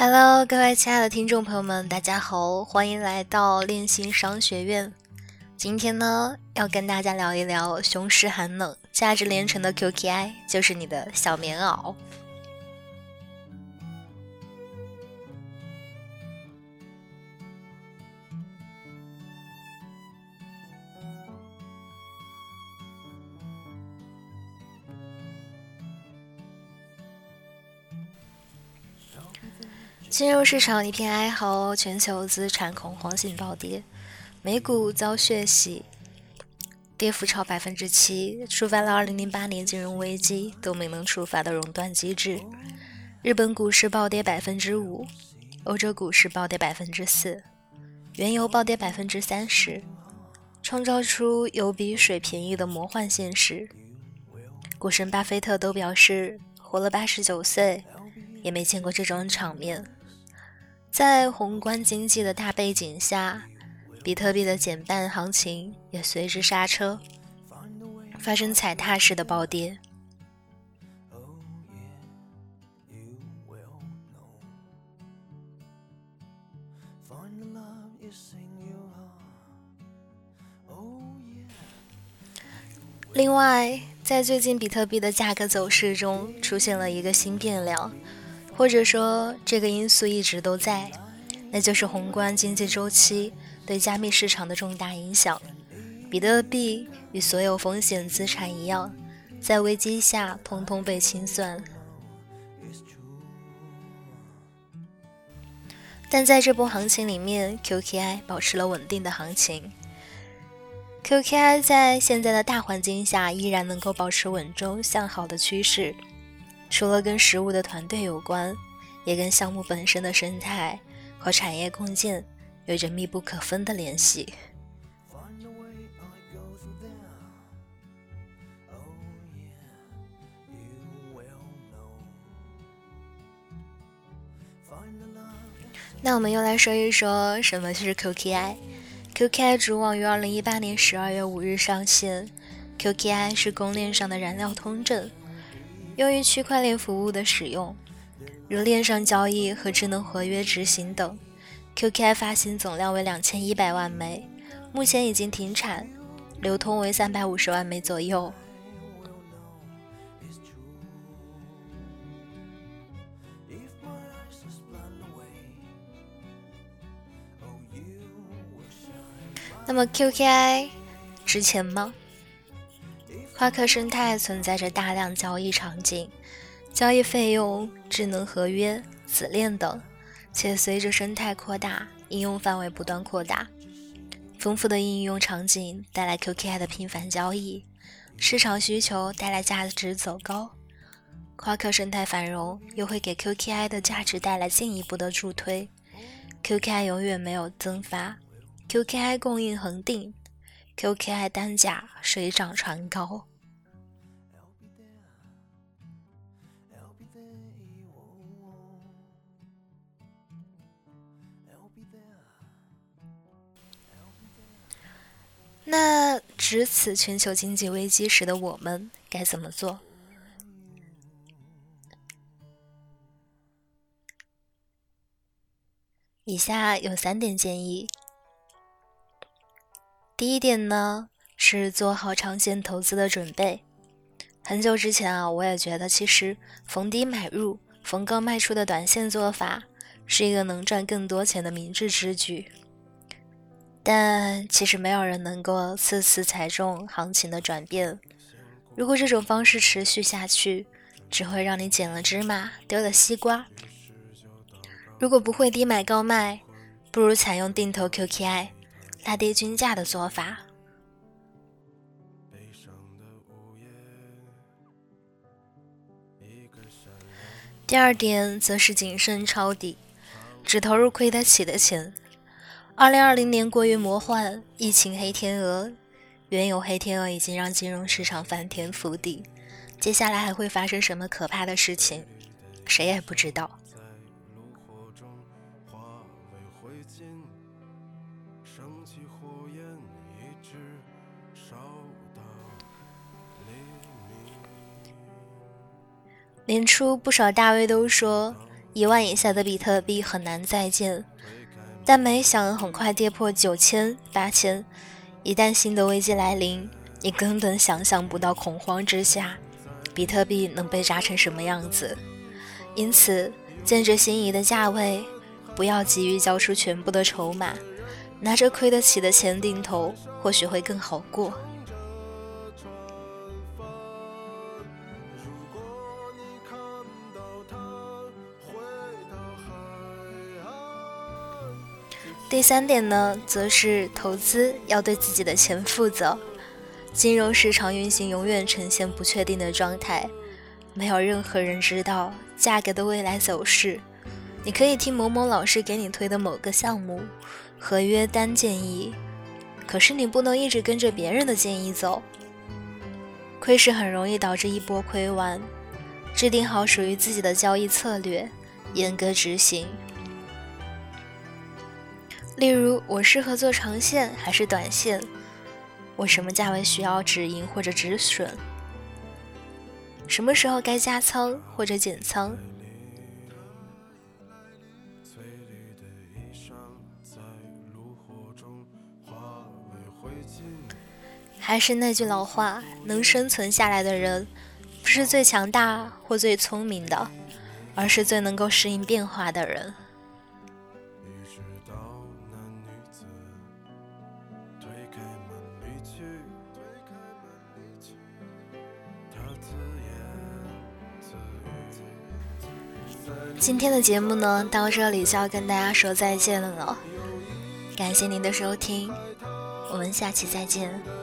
Hello，各位亲爱的听众朋友们，大家好，欢迎来到练心商学院。今天呢，要跟大家聊一聊雄狮寒冷，价值连城的 QKI 就是你的小棉袄。金融市场一片哀嚎，全球资产恐慌性暴跌，美股遭血洗，跌幅超百分之七，触发了2008年金融危机都没能触发的熔断机制。日本股市暴跌百分之五，欧洲股市暴跌百分之四，原油暴跌百分之三十，创造出油比水便宜的魔幻现实。股神巴菲特都表示，活了八十九岁，也没见过这种场面。在宏观经济的大背景下，比特币的减半行情也随之刹车，发生踩踏式的暴跌。另外，在最近比特币的价格走势中，出现了一个新变量。或者说，这个因素一直都在，那就是宏观经济周期对加密市场的重大影响。比特币与所有风险资产一样，在危机下通通被清算。但在这波行情里面，QKI 保持了稳定的行情。QKI 在现在的大环境下依然能够保持稳中向好的趋势。除了跟实物的团队有关，也跟项目本身的生态和产业共建有着密不可分的联系。那我们又来说一说什么是 QKI。QKI 主网于二零一八年十二月五日上线。QKI 是公链上的燃料通证。用于区块链服务的使用，如链上交易和智能合约执行等。QKI 发行总量为两千一百万枚，目前已经停产，流通为三百五十万枚左右。那么 QKI 值钱吗？夸克生态存在着大量交易场景、交易费用、智能合约、子链等，且随着生态扩大，应用范围不断扩大。丰富的应用场景带来 QKI 的频繁交易，市场需求带来价值走高。夸克生态繁荣又会给 QKI 的价值带来进一步的助推。QKI 永远没有增发，QKI 供应恒定。QKI 单价水涨船高。那值此全球经济危机时的我们该怎么做？以下有三点建议。第一点呢，是做好长线投资的准备。很久之前啊，我也觉得其实逢低买入、逢高卖出的短线做法是一个能赚更多钱的明智之举。但其实没有人能够次次踩中行情的转变。如果这种方式持续下去，只会让你捡了芝麻丢了西瓜。如果不会低买高卖，不如采用定投 QKI。拉跌均价的做法。第二点则是谨慎抄底，只投入亏得起的钱。二零二零年过于魔幻，疫情黑天鹅，原有黑天鹅已经让金融市场翻天覆地，接下来还会发生什么可怕的事情，谁也不知道。年初不少大 V 都说，一万以下的比特币很难再见，但没想很快跌破九千、八千。一旦新的危机来临，你根本想象不到恐慌之下，比特币能被炸成什么样子。因此，见着心仪的价位，不要急于交出全部的筹码，拿着亏得起的钱定投，或许会更好过。第三点呢，则是投资要对自己的钱负责。金融市场运行永远呈现不确定的状态，没有任何人知道价格的未来走势。你可以听某某老师给你推的某个项目、合约单建议，可是你不能一直跟着别人的建议走。亏是很容易导致一波亏完。制定好属于自己的交易策略，严格执行。例如，我适合做长线还是短线？我什么价位需要止盈或者止损？什么时候该加仓或者减仓？还是那句老话，能生存下来的人，不是最强大或最聪明的，而是最能够适应变化的人。今天的节目呢，到这里就要跟大家说再见了。感谢您的收听，我们下期再见。